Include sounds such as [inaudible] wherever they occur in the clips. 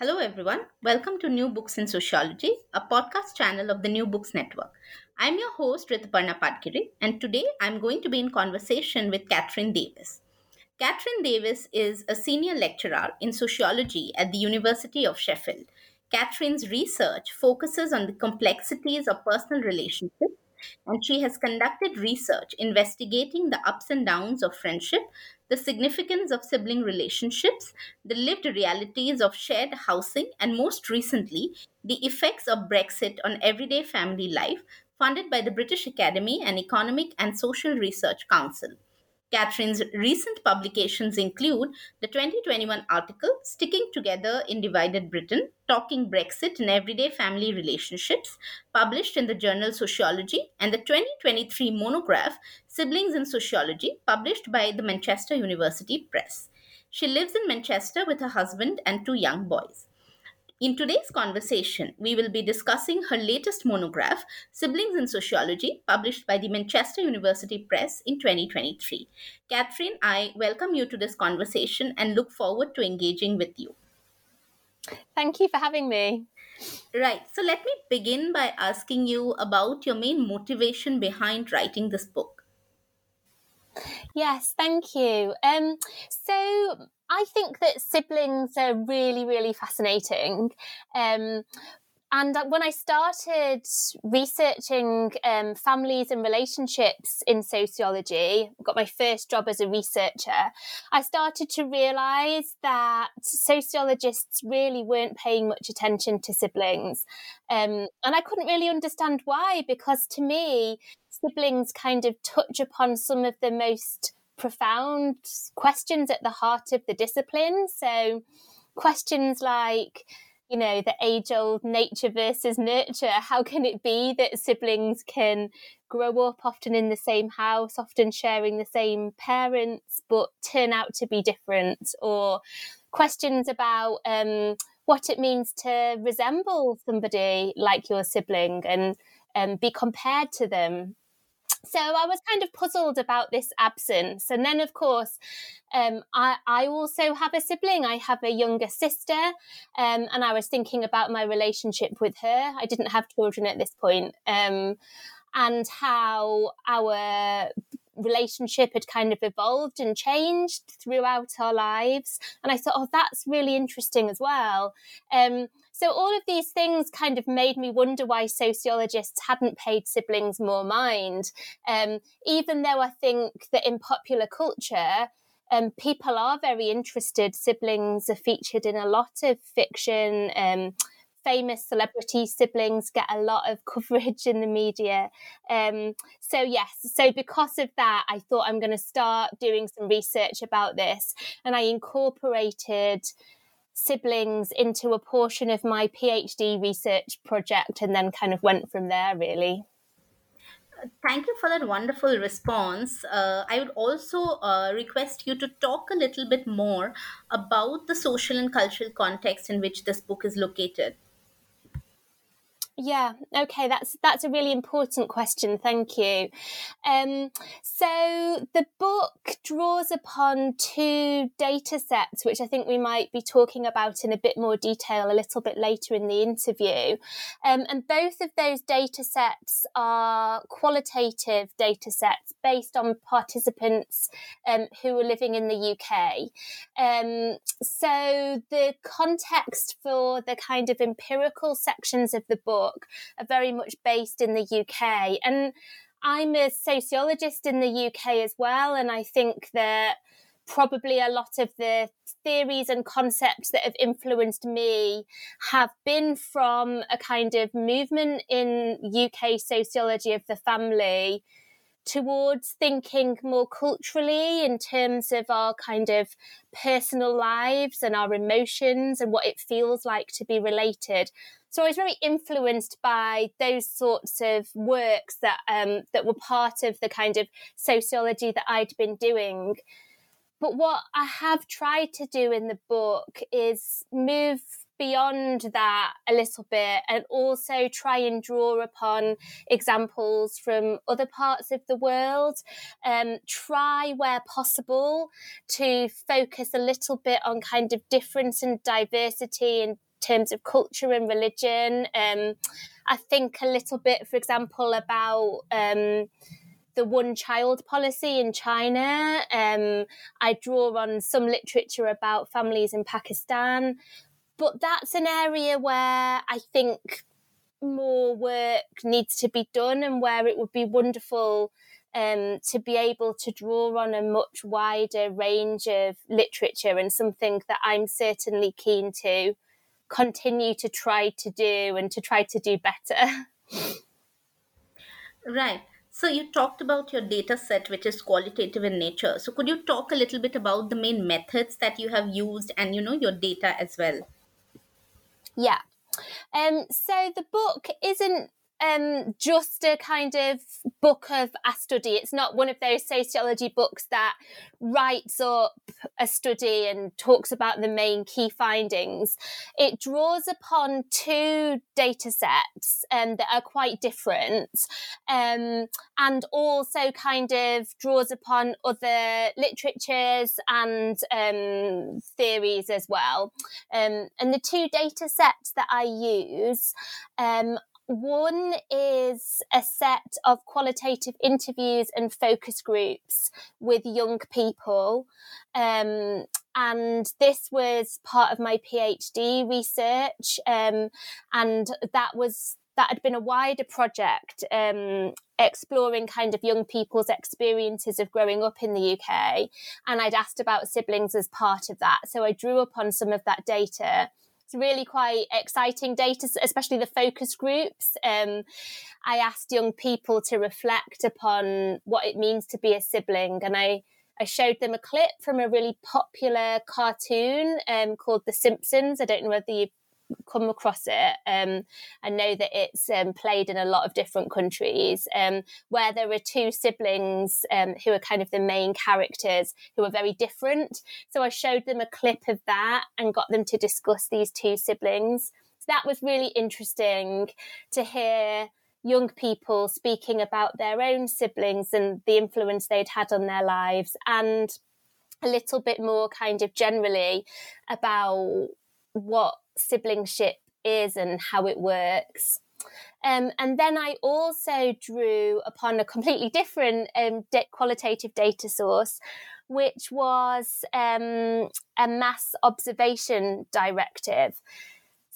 Hello, everyone. Welcome to New Books in Sociology, a podcast channel of the New Books Network. I'm your host, Rituparna Patgiri, and today I'm going to be in conversation with Katherine Davies. Katherine Davies is a senior lecturer in sociology at the University of Sheffield. Katherine's research focuses on the complexities of personal relationships and she has conducted research investigating the ups and downs of friendship, the significance of sibling relationships, the lived realities of shared housing, and most recently, the effects of Brexit on everyday family life, funded by the British Academy and Economic and Social Research Council. Katherine's recent publications include the 2021 article Sticking Together in Divided Britain Talking Brexit and Everyday Family Relationships, published in the journal Sociology, and the 2023 monograph Siblings in Sociology, published by the Manchester University Press. She lives in Manchester with her husband and two young boys. In today's conversation, we will be discussing her latest monograph, Siblings in Sociology, published by the Manchester University Press in 2023. Katherine, I welcome you to this conversation and look forward to engaging with you. Thank you for having me. Right. So let me begin by asking you about your main motivation behind writing this book. Yes, thank you. Um, so I think that siblings are really, really fascinating. Um, and when I started researching um, families and relationships in sociology, got my first job as a researcher, I started to realize that sociologists really weren't paying much attention to siblings. Um, and I couldn't really understand why, because to me, siblings kind of touch upon some of the most profound questions at the heart of the discipline. So, questions like, you know, the age old nature versus nurture. How can it be that siblings can grow up often in the same house, often sharing the same parents, but turn out to be different? Or questions about um, what it means to resemble somebody like your sibling and um, be compared to them so I was kind of puzzled about this absence. And then, of course, um, I, I, also have a sibling. I have a younger sister. Um, and I was thinking about my relationship with her. I didn't have children at this point. Um, and how our relationship had kind of evolved and changed throughout our lives. And I thought, oh, that's really interesting as well. Um, so all of these things kind of made me wonder why sociologists hadn't paid siblings more mind, um, even though I think that in popular culture, um, people are very interested. Siblings are featured in a lot of fiction. Um, famous celebrity siblings get a lot of [laughs] coverage in the media. Um, so, yes, so because of that, I thought I'm going to start doing some research about this. And I incorporated siblings into a portion of my PhD research project and then kind of went from there, really. Thank you for that wonderful response. Uh, I would also uh, request you to talk a little bit more about the social and cultural context in which this book is located. Yeah, okay, that's that's a really important question. Thank you. Um, so the book draws upon two data sets, which I think we might be talking about in a bit more detail a little bit later in the interview. Um, and both of those data sets are qualitative data sets based on participants um, who are living in the UK. Um, so the context for the kind of empirical sections of the book book are very much based in the UK. And I'm a sociologist in the UK as well. And I think that probably a lot of the theories and concepts that have influenced me have been from a kind of movement in UK sociology of the family towards thinking more culturally in terms of our kind of personal lives and our emotions and what it feels like to be related. So I was very influenced by those sorts of works that um, that were part of the kind of sociology that I'd been doing. But what I have tried to do in the book is move beyond that a little bit and also try and draw upon examples from other parts of the world. Um, try where possible to focus a little bit on kind of difference and diversity in terms of culture and religion. Um, I think a little bit, for example, about. Um, the one child policy in China. Um, I draw on some literature about families in Pakistan. But that's an area where I think more work needs to be done and where it would be wonderful um, to be able to draw on a much wider range of literature and something that I'm certainly keen to continue to try to do and to try to do better. right. So you talked about your data set, which is qualitative in nature. So could you talk a little bit about the main methods that you have used and you know your data as well? Yeah. Um, so the book isn't um, just a kind of book of a study. It's not one of those sociology books that writes up a study and talks about the main key findings. It draws upon two data sets um, that are quite different um, and also kind of draws upon other literatures and um, theories as well. Um, and the two data sets that I use um, one is a set of qualitative interviews and focus groups with young people. Um, and this was part of my PhD research. Um, and that was that had been a wider project um, exploring kind of young people's experiences of growing up in the UK. And I'd asked about siblings as part of that. So I drew upon some of that data it's really quite exciting data, especially the focus groups. Um, I asked young people to reflect upon what it means to be a sibling, and I I showed them a clip from a really popular cartoon um, called The Simpsons. I don't know whether you've come across it. Um, I know that it's um, played in a lot of different countries um, where there are two siblings um, who are kind of the main characters who are very different. So I showed them a clip of that and got them to discuss these two siblings. So that was really interesting to hear young people speaking about their own siblings and the influence they'd had on their lives and a little bit more kind of generally about what siblingship is and how it works. Um, and then I also drew upon a completely different um, de- qualitative data source, which was um, a mass observation directive.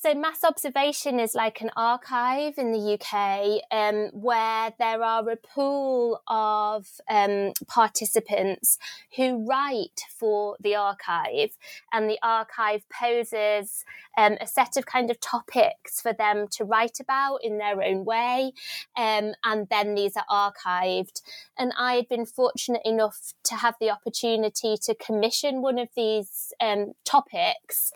So, mass observation is like an archive in the UK um, where there are a pool of um, participants who write for the archive, and the archive poses um, a set of kind of topics for them to write about in their own way, um, and then these are archived. And I had been fortunate enough to have the opportunity to commission one of these um, topics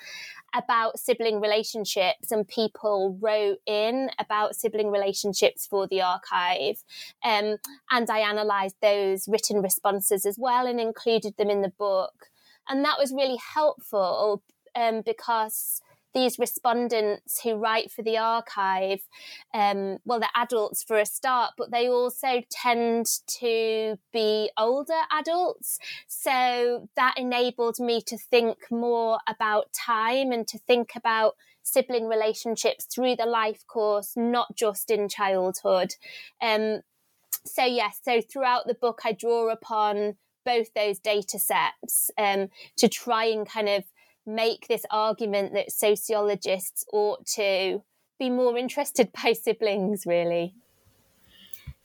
about sibling relationships, and people wrote in about sibling relationships for the archive. Um, and I analysed those written responses as well and included them in the book. And that was really helpful um, because these respondents who write for the archive, um, well, they're adults for a start, but they also tend to be older adults. So that enabled me to think more about time and to think about sibling relationships through the life course, not just in childhood. Um, so, yes, so throughout the book, I draw upon both those data sets um, to try and kind of make this argument that sociologists ought to be more interested [laughs] by siblings, really.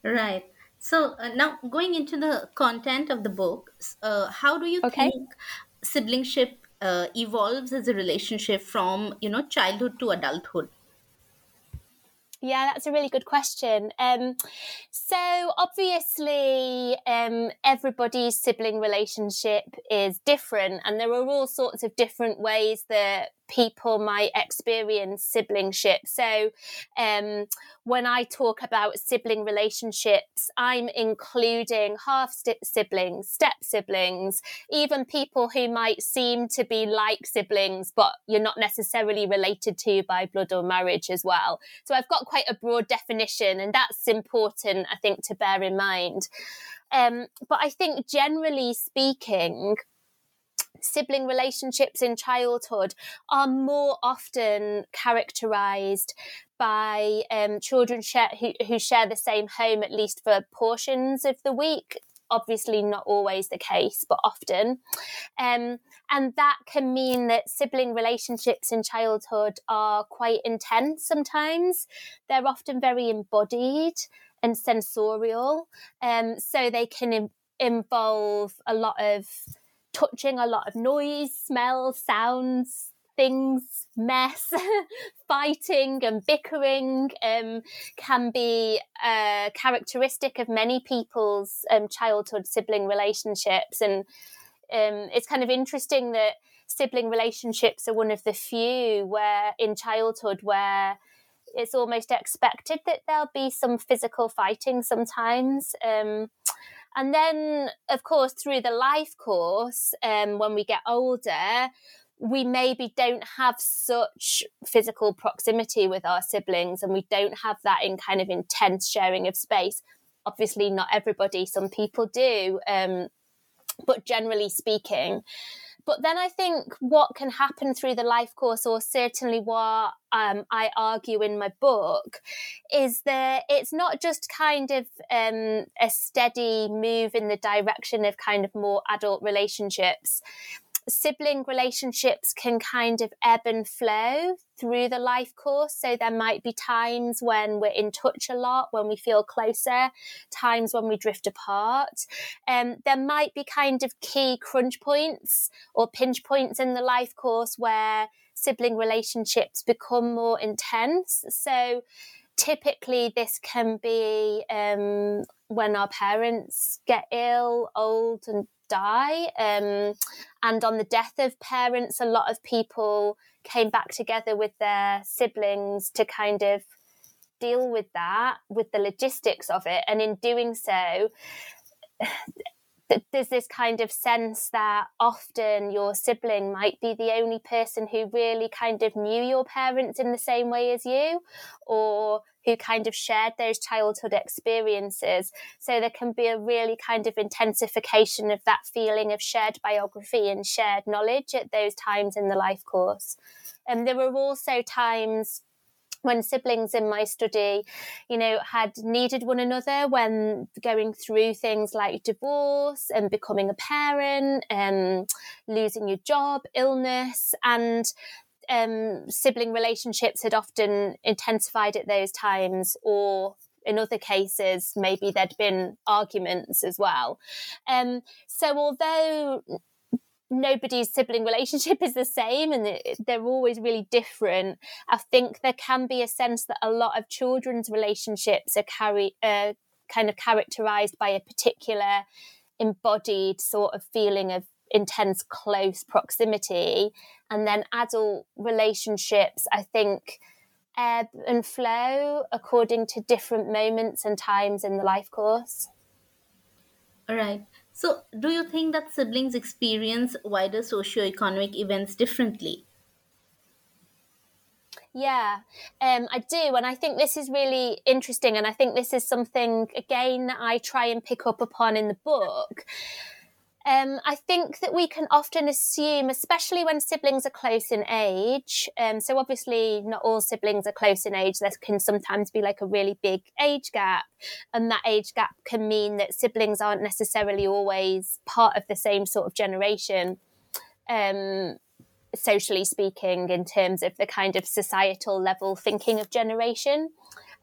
Right. So uh, now going into the content of the book, uh, how do you okay. think siblingship uh, evolves as a relationship from you know childhood to adulthood? Yeah, that's a really good question. Um, so obviously, um, everybody's sibling relationship is different, and there are all sorts of different ways that people might experience siblingship. So, um, when I talk about sibling relationships, I'm including half siblings, step siblings, even people who might seem to be like siblings, but you're not necessarily related to by blood or marriage as well. So, I've got quite a broad definition, and that's important, I think, to bear in mind. Um, but I think generally speaking, sibling relationships in childhood are more often characterized by um, children share, who, who share the same home at least for portions of the week obviously not always the case, but often. Um, and that can mean that sibling relationships in childhood are quite intense sometimes. They're often very embodied and sensorial. Um, so they can Im- involve a lot of touching a lot of noise, smells, sounds, things, mess, [laughs] fighting and bickering um, can be a characteristic of many people's um, childhood sibling relationships. And um, it's kind of interesting that sibling relationships are one of the few where in childhood where it's almost expected that there'll be some physical fighting sometimes. And then, of course, through the life course, um, when we get older, we maybe don't have such physical proximity with our siblings and we don't have that in kind of intense sharing of space. Obviously, not everybody, some people do. Um, but generally speaking, but then I think what can happen through the life course, or certainly what um, I argue in my book, is that it's not just kind of um, a steady move in the direction of kind of more adult relationships sibling relationships can kind of ebb and flow through the life course. So there might be times when we're in touch a lot, when we feel closer, times when we drift apart. Um, there might be kind of key crunch points or pinch points in the life course where sibling relationships become more intense. So typically this can be um, when our parents get ill, old, and die. Um, and on the death of parents, a lot of people came back together with their siblings to kind of deal with that, with the logistics of it. And in doing so, there's this kind of sense that often your sibling might be the only person who really kind of knew your parents in the same way as you, or who kind of shared those childhood experiences. So there can be a really kind of intensification of that feeling of shared biography and shared knowledge at those times in the life course. And there were also times when siblings in my study, you know, had needed one another when going through things like divorce and becoming a parent and losing your job, illness, and um, sibling relationships had often intensified at those times, or in other cases, maybe there'd been arguments as well. Um, so, although nobody's sibling relationship is the same and they're always really different, I think there can be a sense that a lot of children's relationships are carry, uh, kind of characterized by a particular embodied sort of feeling of intense close proximity. And then adult relationships i think ebb and flow according to different moments and times in the life course. All right so do you think that siblings experience wider socio-economic events differently yeah, um, I do. And I think this is really interesting. And I think this is something, again, that I try and pick up upon in the book. Um, I think that we can often assume, especially when siblings are close in age. Um, so obviously, not all siblings are close in age. There can sometimes be like a really big age gap, and that age gap can mean that siblings aren't necessarily always part of the same sort of generation. Um, socially speaking, in terms of the kind of societal level thinking of generation.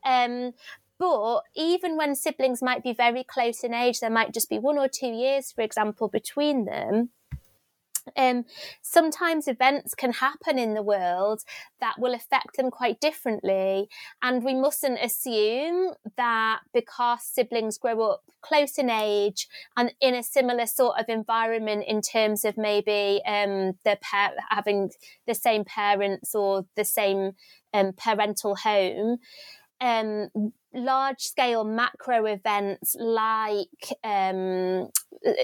Um, but even when siblings might be very close in age, there might just be one or two years, for example, between them. um, sometimes events can happen in the world that will affect them quite differently. And we mustn't assume that because siblings grow up close in age and in a similar sort of environment in terms of maybe um, their par- having the same parents or the same um, parental home, um, large scale macro events like um,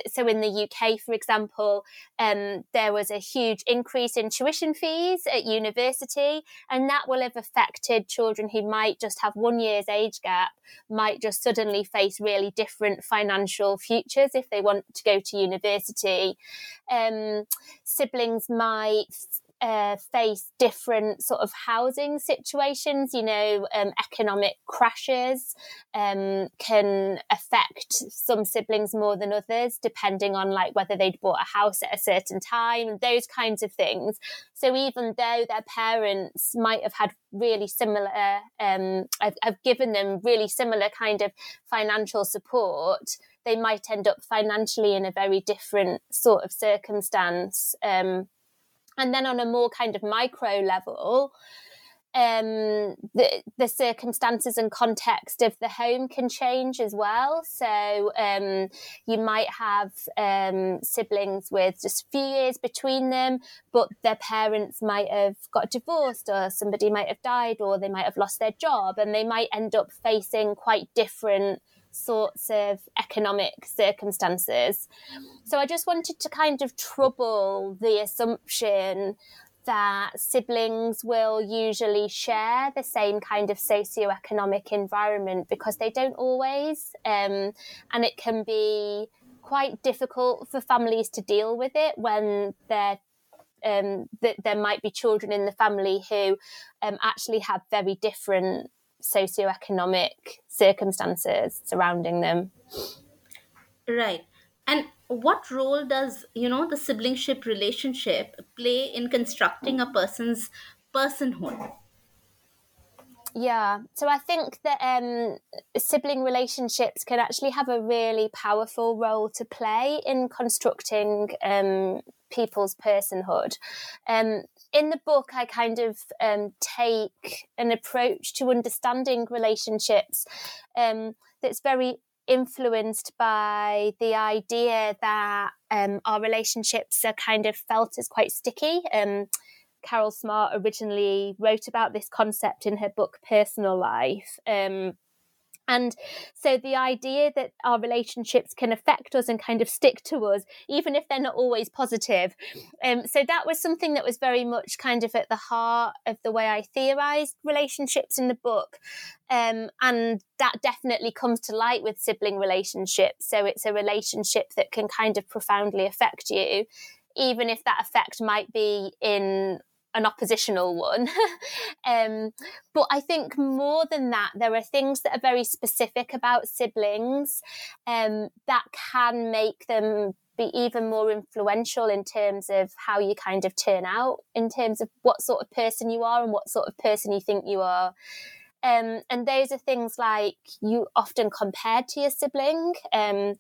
so in the UK for example um, there was a huge increase in tuition fees at university and that will have affected children who might just have one year's age gap might just suddenly face really different financial futures if they want to go to university. Um, siblings might uh, face different sort of housing situations. You know, um, economic crashes um, can affect some siblings more than others, depending on like whether they'd bought a house at a certain time, and those kinds of things. So even though their parents might have had really similar, um, I've, I've given them really similar kind of financial support they might end up financially in a very different sort of circumstance um, and then on a more kind of micro level, um, the, the circumstances and context of the home can change as well. So um, you might have um, siblings with just a few years between them, but their parents might have got divorced, or somebody might have died, or they might have lost their job, and they might end up facing quite different sorts of economic circumstances. So I just wanted to kind of trouble the assumption that siblings will usually share the same kind of socio-economic environment because they don't always. Um, and it can be quite difficult for families to deal with it when they're um, that there might be children in the family who um, actually have very different socioeconomic circumstances surrounding them. Right. And what role does, you know, the siblingship relationship play in constructing a person's personhood? Yeah, so I think that um, sibling relationships can actually have a really powerful role to play in constructing um, people's personhood. Um, in the book, I kind of um, take an approach to understanding relationships um, that's very influenced by the idea that um, our relationships are kind of felt as quite sticky. Um, Carol Smart originally wrote about this concept in her book Personal Life. Um, and so the idea that our relationships can affect us and kind of stick to us, even if they're not always positive. Um, so that was something that was very much kind of at the heart of the way I theorized relationships in the book. Um, and that definitely comes to light with sibling relationships. So it's a relationship that can kind of profoundly affect you, even if that effect might be in an oppositional one. [laughs] um, but I think more than that, there are things that are very specific about siblings um, that can make them be even more influential in terms of how you kind of turn out, in terms of what sort of person you are and what sort of person you think you are. Um, and those are things like you often compared to your sibling. Um,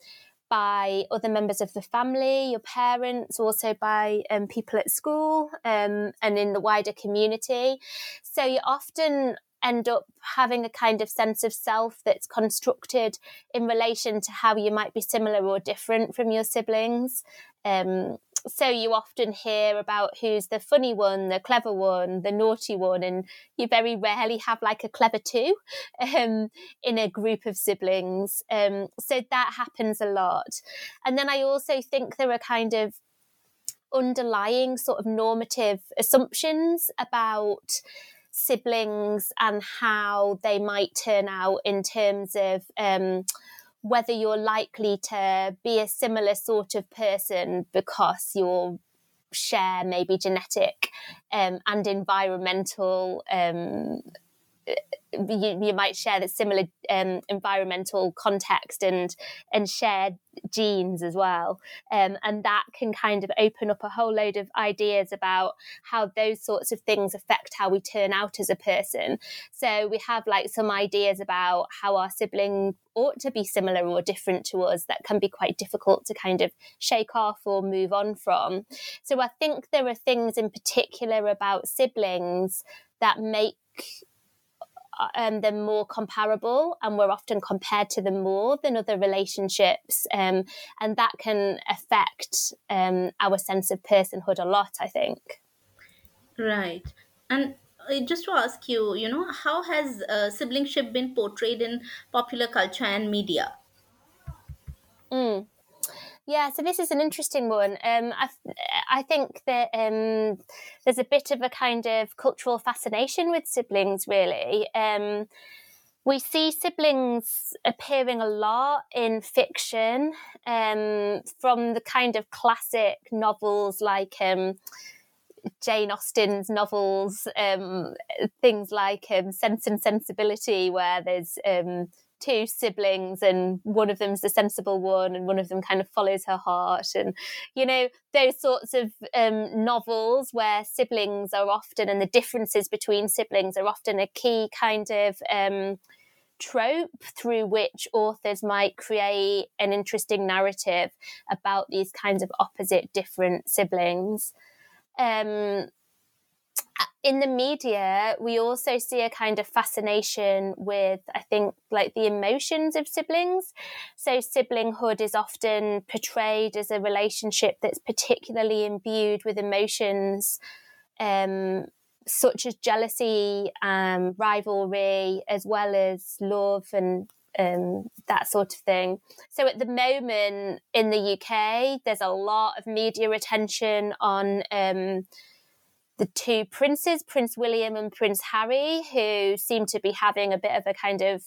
by other members of the family, your parents, also by um, people at school um, and in the wider community. So you often end up having a kind of sense of self that's constructed in relation to how you might be similar or different from your siblings. Um, so you often hear about who's the funny one, the clever one, the naughty one, and you very rarely have like a clever two [laughs] um, in a group of siblings. Um, so that happens a lot. And then I also think there are kind of underlying sort of normative assumptions about siblings and how they might turn out in terms of um, whether you're likely to be a similar sort of person because you share maybe genetic um, and environmental um, you, you might share the similar um, environmental context and and shared genes as well. Um, and that can kind of open up a whole load of ideas about how those sorts of things affect how we turn out as a person. So we have like some ideas about how our sibling ought to be similar or different to us that can be quite difficult to kind of shake off or move on from. So I think there are things in particular about siblings that make um, them more comparable and we're often compared to them more than other relationships um, and that can affect um, our sense of personhood a lot i think. Right. And uh, just to ask you you know how has uh, siblingship been portrayed in popular culture and media? Mm. Yeah, so this is an interesting one. Um, I, I think that um, there's a bit of a kind of cultural fascination with siblings, really. Um, we see siblings appearing a lot in fiction, um, from the kind of classic novels like um, Jane Austen's novels, um, things like Sense and Sensibility, where there's two siblings and one of them's the sensible one and one of them kind of follows her heart. And you know those sorts of um, novels where siblings are often and the differences between siblings are often a key kind of um, trope through which authors might create an interesting narrative about these kinds of opposite different siblings. Um, in the media, we also see a kind of fascination with, I think, like the emotions of siblings. So, siblinghood is often portrayed as a relationship that's particularly imbued with emotions um, such as jealousy, um, rivalry, as well as love and um, that sort of thing. So at the moment in the UK, there's a lot of media attention on um, the two princes, Prince William and Prince Harry, who seem to be having a bit of a kind of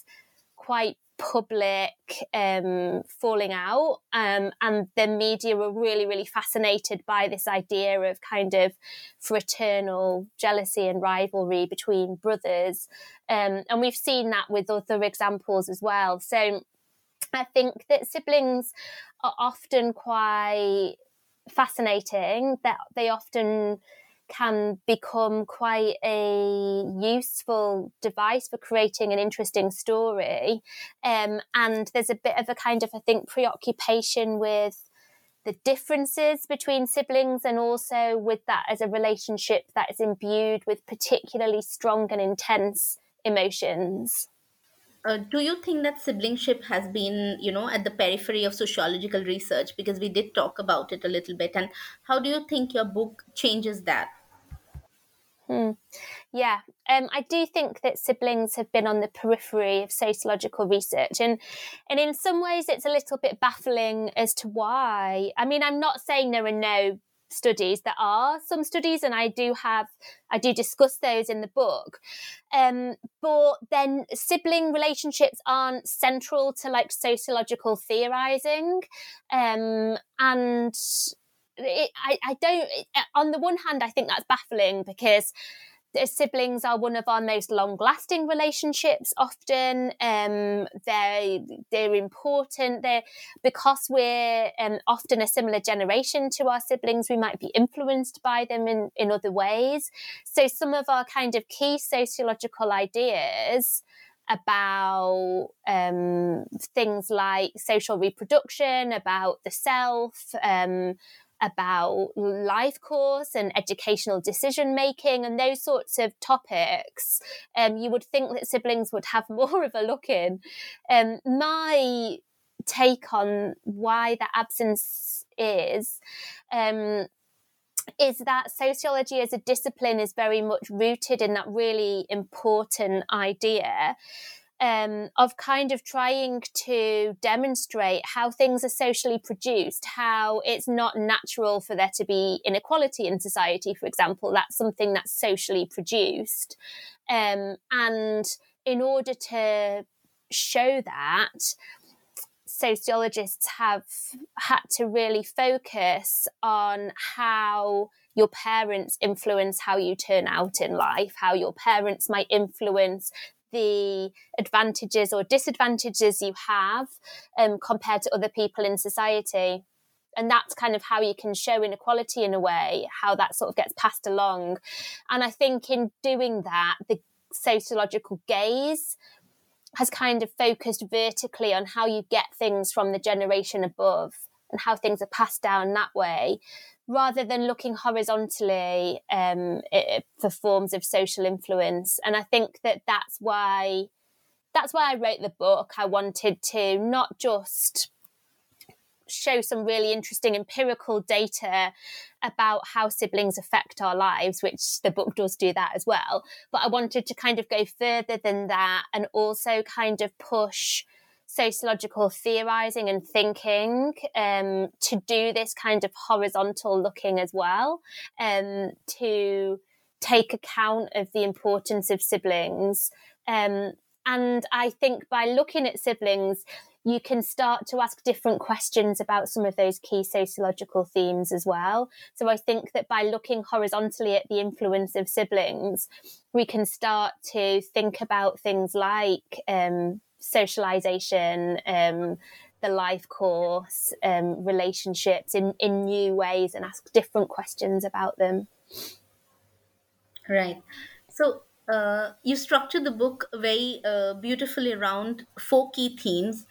quite public um, falling out. Um, and the media were really, really fascinated by this idea of kind of fraternal jealousy and rivalry between brothers. Um, and we've seen that with other examples as well. So I think that siblings are often quite fascinating, that they often can become quite a useful device for creating an interesting story. Um, and there's a bit of a kind of, I think, preoccupation with the differences between siblings and also with that as a relationship that is imbued with particularly strong and intense emotions. Uh, do you think that siblingship has been you know at the periphery of sociological research because we did talk about it a little bit and how do you think your book changes that Hmm. Yeah, um, I do think that siblings have been on the periphery of sociological research, and and in some ways it's a little bit baffling as to why. I mean, I'm not saying there are no studies. There are some studies, and I do have, I do discuss those in the book. Um, but then sibling relationships aren't central to like sociological theorizing, um, and it, I, I don't, it, on the one hand, I think that's baffling because siblings are one of our most long lasting relationships often. Um, they're they're important. They're because we're um, often a similar generation to our siblings we might be influenced by them in in other ways. So some of our kind of key sociological ideas about um, things like social reproduction about the self um, about life course and educational decision making and those sorts of topics, um, you would think that siblings would have [laughs] more of a look in. Um, my take on why that absence is um, is that sociology as a discipline is very much rooted in that really important idea um, of kind of trying to demonstrate how things are socially produced, how it's not natural for there to be inequality in society, for example. That's something that's socially produced. Um, and in order to show that, sociologists have had to really focus on how your parents influence how you turn out in life, how your parents might influence the advantages or disadvantages you have um, compared to other people in society. And that's kind of how you can show inequality in a way how that sort of gets passed along. And i think in doing that the sociological gaze has kind of focused vertically on how you get things from the generation above and how things are passed down that way rather than looking horizontally um, for forms of social influence and i think that that's why that's why i wrote the book i wanted to not just show some really interesting empirical data about how siblings affect our lives, which the book does do that as well. But I wanted to kind of go further than that and also kind of push sociological theorizing and thinking um, to do this kind of horizontal looking as well, um, to take account of the importance of siblings. Um, and I think by looking at siblings, you can start to ask different questions about some of those key sociological themes as well. So I think that by looking horizontally at the influence of siblings, we can start to think about things like um, socialization, um, the life course, um, relationships in, in new ways and ask different questions about them. Right. So uh, you structure the book very uh, beautifully around four key themes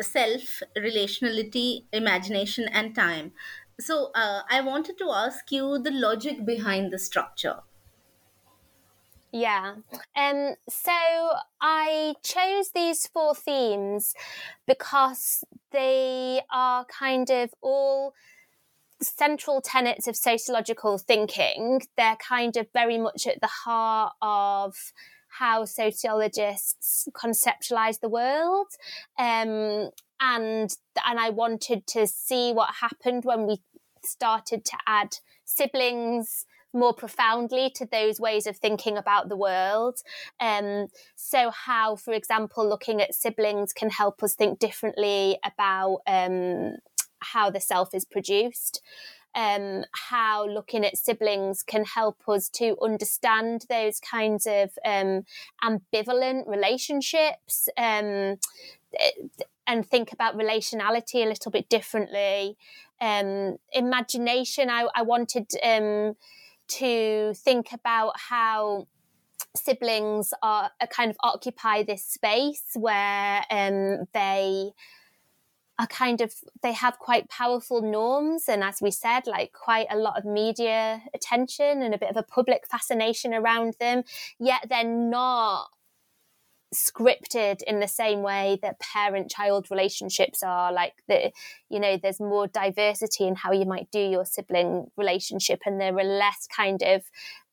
self, relationality, imagination, and time. So, uh, I wanted to ask you the logic behind the structure. Yeah. Um, so I chose these four themes because they are kind of all central tenets of sociological thinking. They're kind of very much at the heart of how sociologists conceptualize the world. Um, and and I wanted to see what happened when we started to add siblings more profoundly to those ways of thinking about the world. Um, so, how, for example, looking at siblings can help us think differently about um, how the self is produced. Um, how looking at siblings can help us to understand those kinds of um, ambivalent relationships um, and think about relationality a little bit differently. Um, imagination, I, I wanted um, to think about how siblings are, kind of occupy this space where um, they are kind of they have quite powerful norms. And as we said like quite a lot of media attention and a bit of a public fascination around them. Yet they're not scripted in the same way that parent child relationships are like the you know there's more diversity in how you might do your sibling relationship and there are less kind of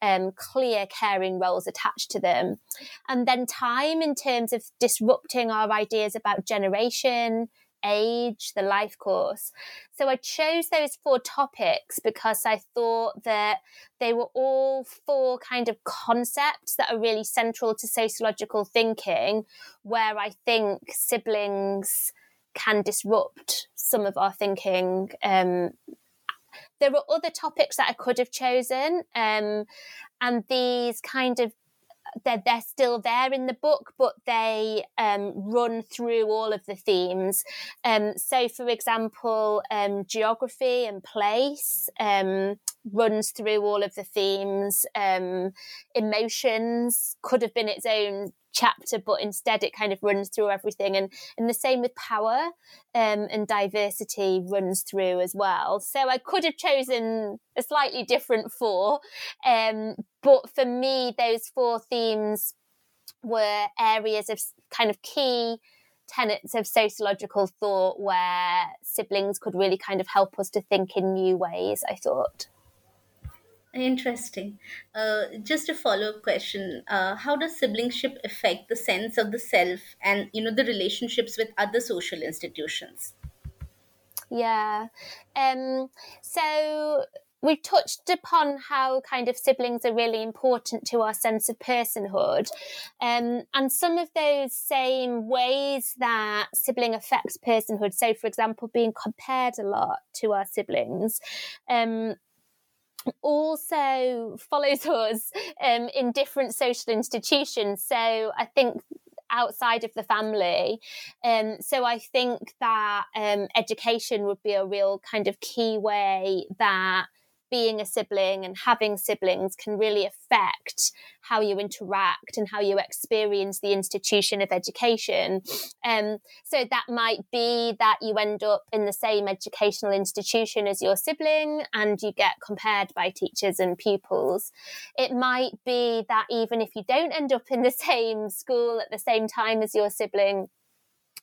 um, clear caring roles attached to them. And then time in terms of disrupting our ideas about generation age, the life course. So I chose those four topics because I thought that they were all four kind of concepts that are really central to sociological thinking, where I think siblings can disrupt some of our thinking. Um, there were other topics that I could have chosen, um, and these kind of they're, they're still there in the book, but they um, run through all of the themes. Um, so, for example, um, geography and place um, runs through all of the themes. Um, emotions could have been its own chapter, but instead it kind of runs through everything. And, and the same with power um, and diversity runs through as well. So I could have chosen a slightly different four. Um, but for me, those four themes were areas of kind of key tenets of sociological thought where siblings could really kind of help us to think in new ways, I thought. Interesting. Uh, just a follow-up question: uh, How does siblingship affect the sense of the self and you know the relationships with other social institutions? Yeah. Um, so we've touched upon how kind of siblings are really important to our sense of personhood. Um, and some of those same ways that sibling affects personhood, so for example, being compared a lot to our siblings, um, also follows [laughs] us um, in different social institutions. So I think outside of the family. Um, so I think that um, education would be a real kind of key way that being a sibling and having siblings can really affect how you interact and how you experience the institution of education. Um, so that might be that you end up in the same educational institution as your sibling and you get compared by teachers and pupils. It might be that even if you don't end up in the [laughs] same school at the same time as your sibling,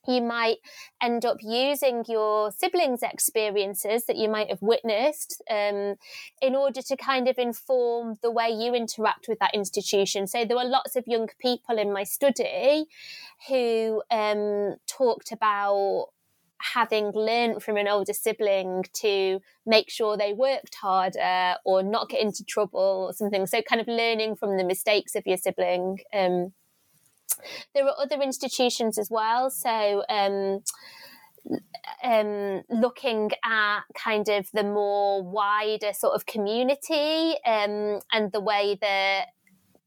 you might end up using your siblings' experiences that you might have witnessed um, in order to kind of inform the way you interact with that institution. So there were lots of young people in my study who um, talked about having learned from an older sibling to make sure they worked harder or not get into trouble or something. So kind of learning from the mistakes of your sibling. Um, there are other institutions as well. So, um, um, looking at kind of the more wider sort of community um, and the way that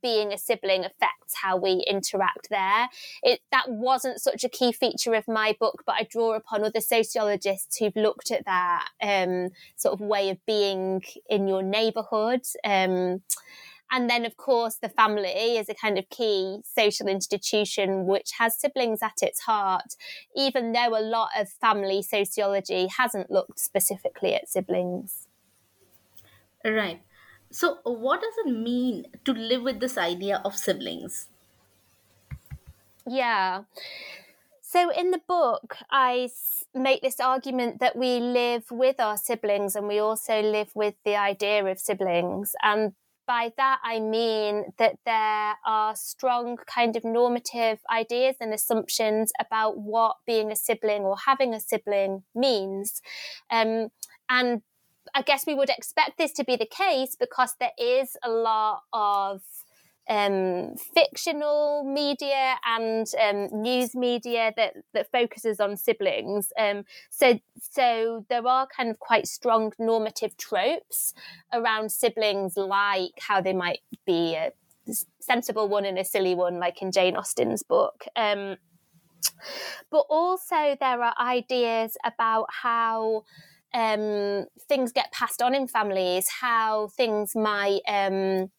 being a sibling affects how we interact there. It that wasn't such a key feature of my book, but I draw upon other sociologists who've looked at that um, sort of way of being in your neighbourhood. Um, and then, of course, the family is a kind of key social institution which has siblings at its heart, even though a lot of family sociology hasn't looked specifically at siblings. Right. So, what does it mean to live with this idea of siblings? Yeah. So, in the book, I make this argument that we live with our siblings and we also live with the idea of siblings. And by that I mean that there are strong kind of normative ideas and assumptions about what being a sibling or having a sibling means. Um, and I guess we would expect this to be the case because there is a lot of um, fictional media and um, news media that that focuses on siblings. Um, so so there are kind of quite strong normative tropes around siblings, like how they might be a sensible one and a silly one, like in Jane Austen's book. Um, but also there are ideas about how um, things get passed on in families, how things might um,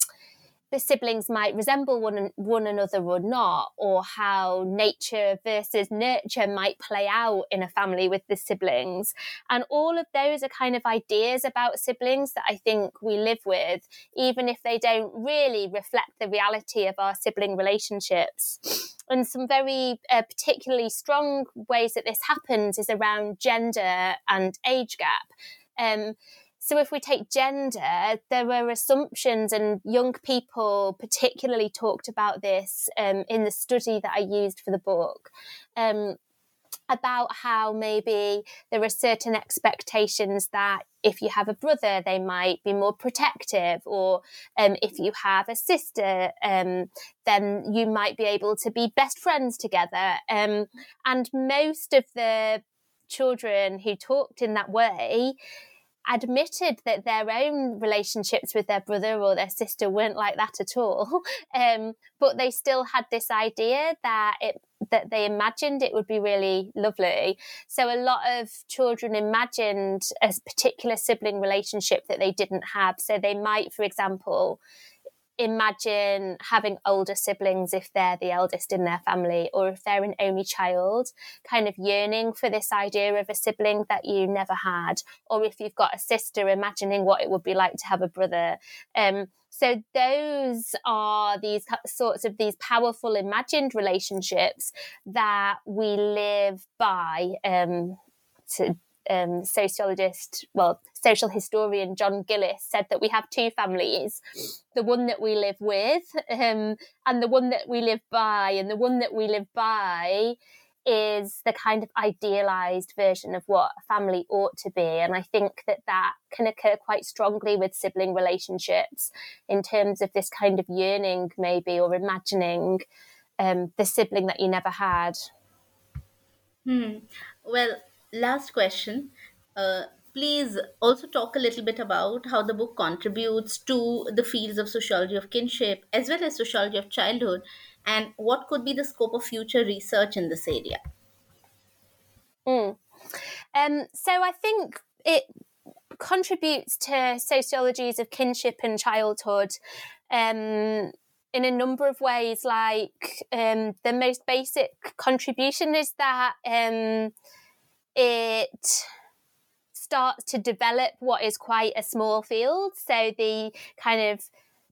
the siblings might resemble one, one another or not, or how nature versus nurture might play out in a family with the siblings. And all of those are kind of ideas about siblings that I think we live with, even if they don't really reflect the reality of our sibling relationships. And some very uh, particularly strong ways that this happens is around gender and age gap. Um, so, if we take gender, there were assumptions, and young people particularly talked about this um, in the study that I used for the book. Um, about how maybe there are certain expectations that if you have a brother, they might be more protective, or um, if you have a sister, um, then you might be able to be best friends together. Um, and most of the children who talked in that way admitted that their own relationships with their brother or their sister weren't like that at all. [laughs] Um, but they still had this idea that it that they imagined it would be really lovely. So a lot of children imagined a particular sibling relationship that they didn't have. So they might, for example, imagine having older siblings if they're the eldest in their family or if they're an only child, kind of yearning for this idea of a sibling that you never had, or if you've got a sister, imagining what it would be like to have a brother. Um, so those are these sorts of these powerful imagined relationships that we live by um, to um, sociologist, well, social historian John Gillis said that we have two families the one that we live with um, and the one that we live by. And the one that we live by is the kind of idealized version of what a family ought to be. And I think that that can occur quite strongly with sibling relationships in terms of this kind of yearning, maybe, or imagining um, the sibling that you never had. Hmm. Well, last question. Uh, please also talk a little bit about how the book contributes to the fields of sociology of kinship as well as sociology of childhood and what could be the scope of future research in this area. Mm. Um, so I think it contributes to sociologies of kinship and childhood um, in a number of ways. Like um, the most basic contribution is that um, it starts to develop what is quite a small field. So the kind of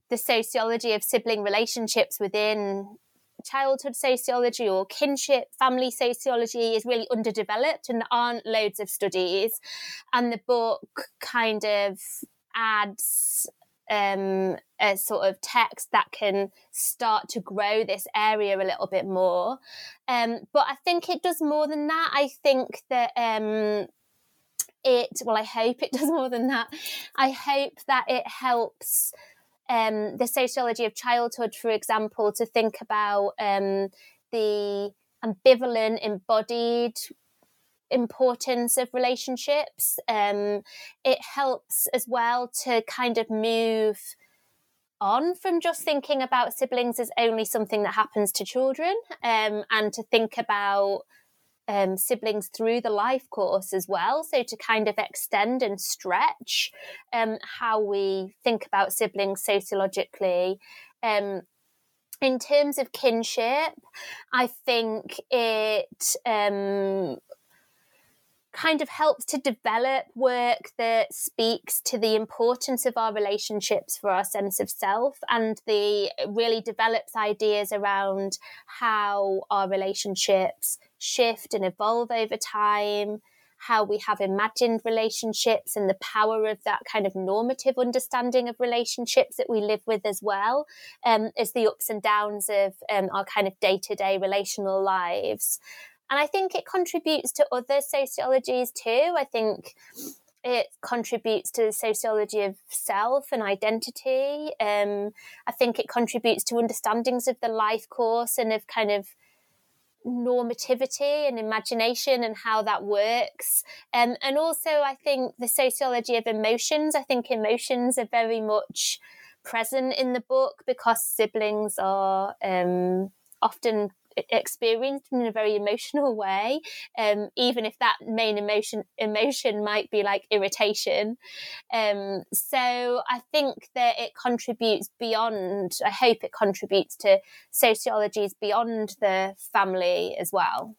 the sociology of sibling relationships within childhood sociology or kinship family sociology is really underdeveloped and there aren't loads of studies and the book kind of adds um, a sort of text that can start to grow this area a little bit more. Um, but I think it does more than that. I think that um, it, well, I hope it [laughs] does more than that. I hope that it helps um, the sociology of childhood, for example, to think about um, the ambivalent, embodied importance of relationships. Um, it helps as well to kind of move on from just thinking about siblings as only something that happens to children um, and to think about um, siblings through the life course as well. So to kind of extend and stretch um, how we think about siblings sociologically. Um, in terms of kinship, I think it um, kind of helps to develop work that speaks to the importance of our relationships for our sense of self and the really develops ideas around how our relationships shift and evolve over time how we have imagined relationships and the power of that kind of normative understanding of relationships that we live with as well um, as the ups and downs of um, our kind of day-to-day relational lives and I think it contributes to other sociologies too. I think it contributes to the sociology of self and identity. Um, I think it contributes to understandings of the life course and of kind of normativity and imagination and how that works. Um, and also, I think the sociology of emotions. I think emotions are very much present in the book because siblings are um, often experienced in a very emotional way, um, even if that main emotion emotion might be like irritation. Um, so I think that it contributes beyond. I hope it contributes to sociologies beyond the family as well.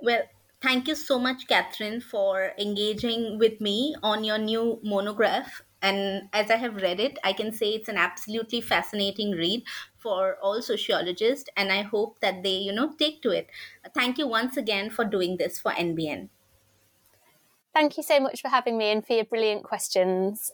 Well, thank you so much, Katherine, for engaging with me on your new monograph and as I have read it, I can say it's an absolutely fascinating read for all sociologists and i hope that they you know take to it. Thank you once again for doing this for nbn thank you so much for having me and for your brilliant questions.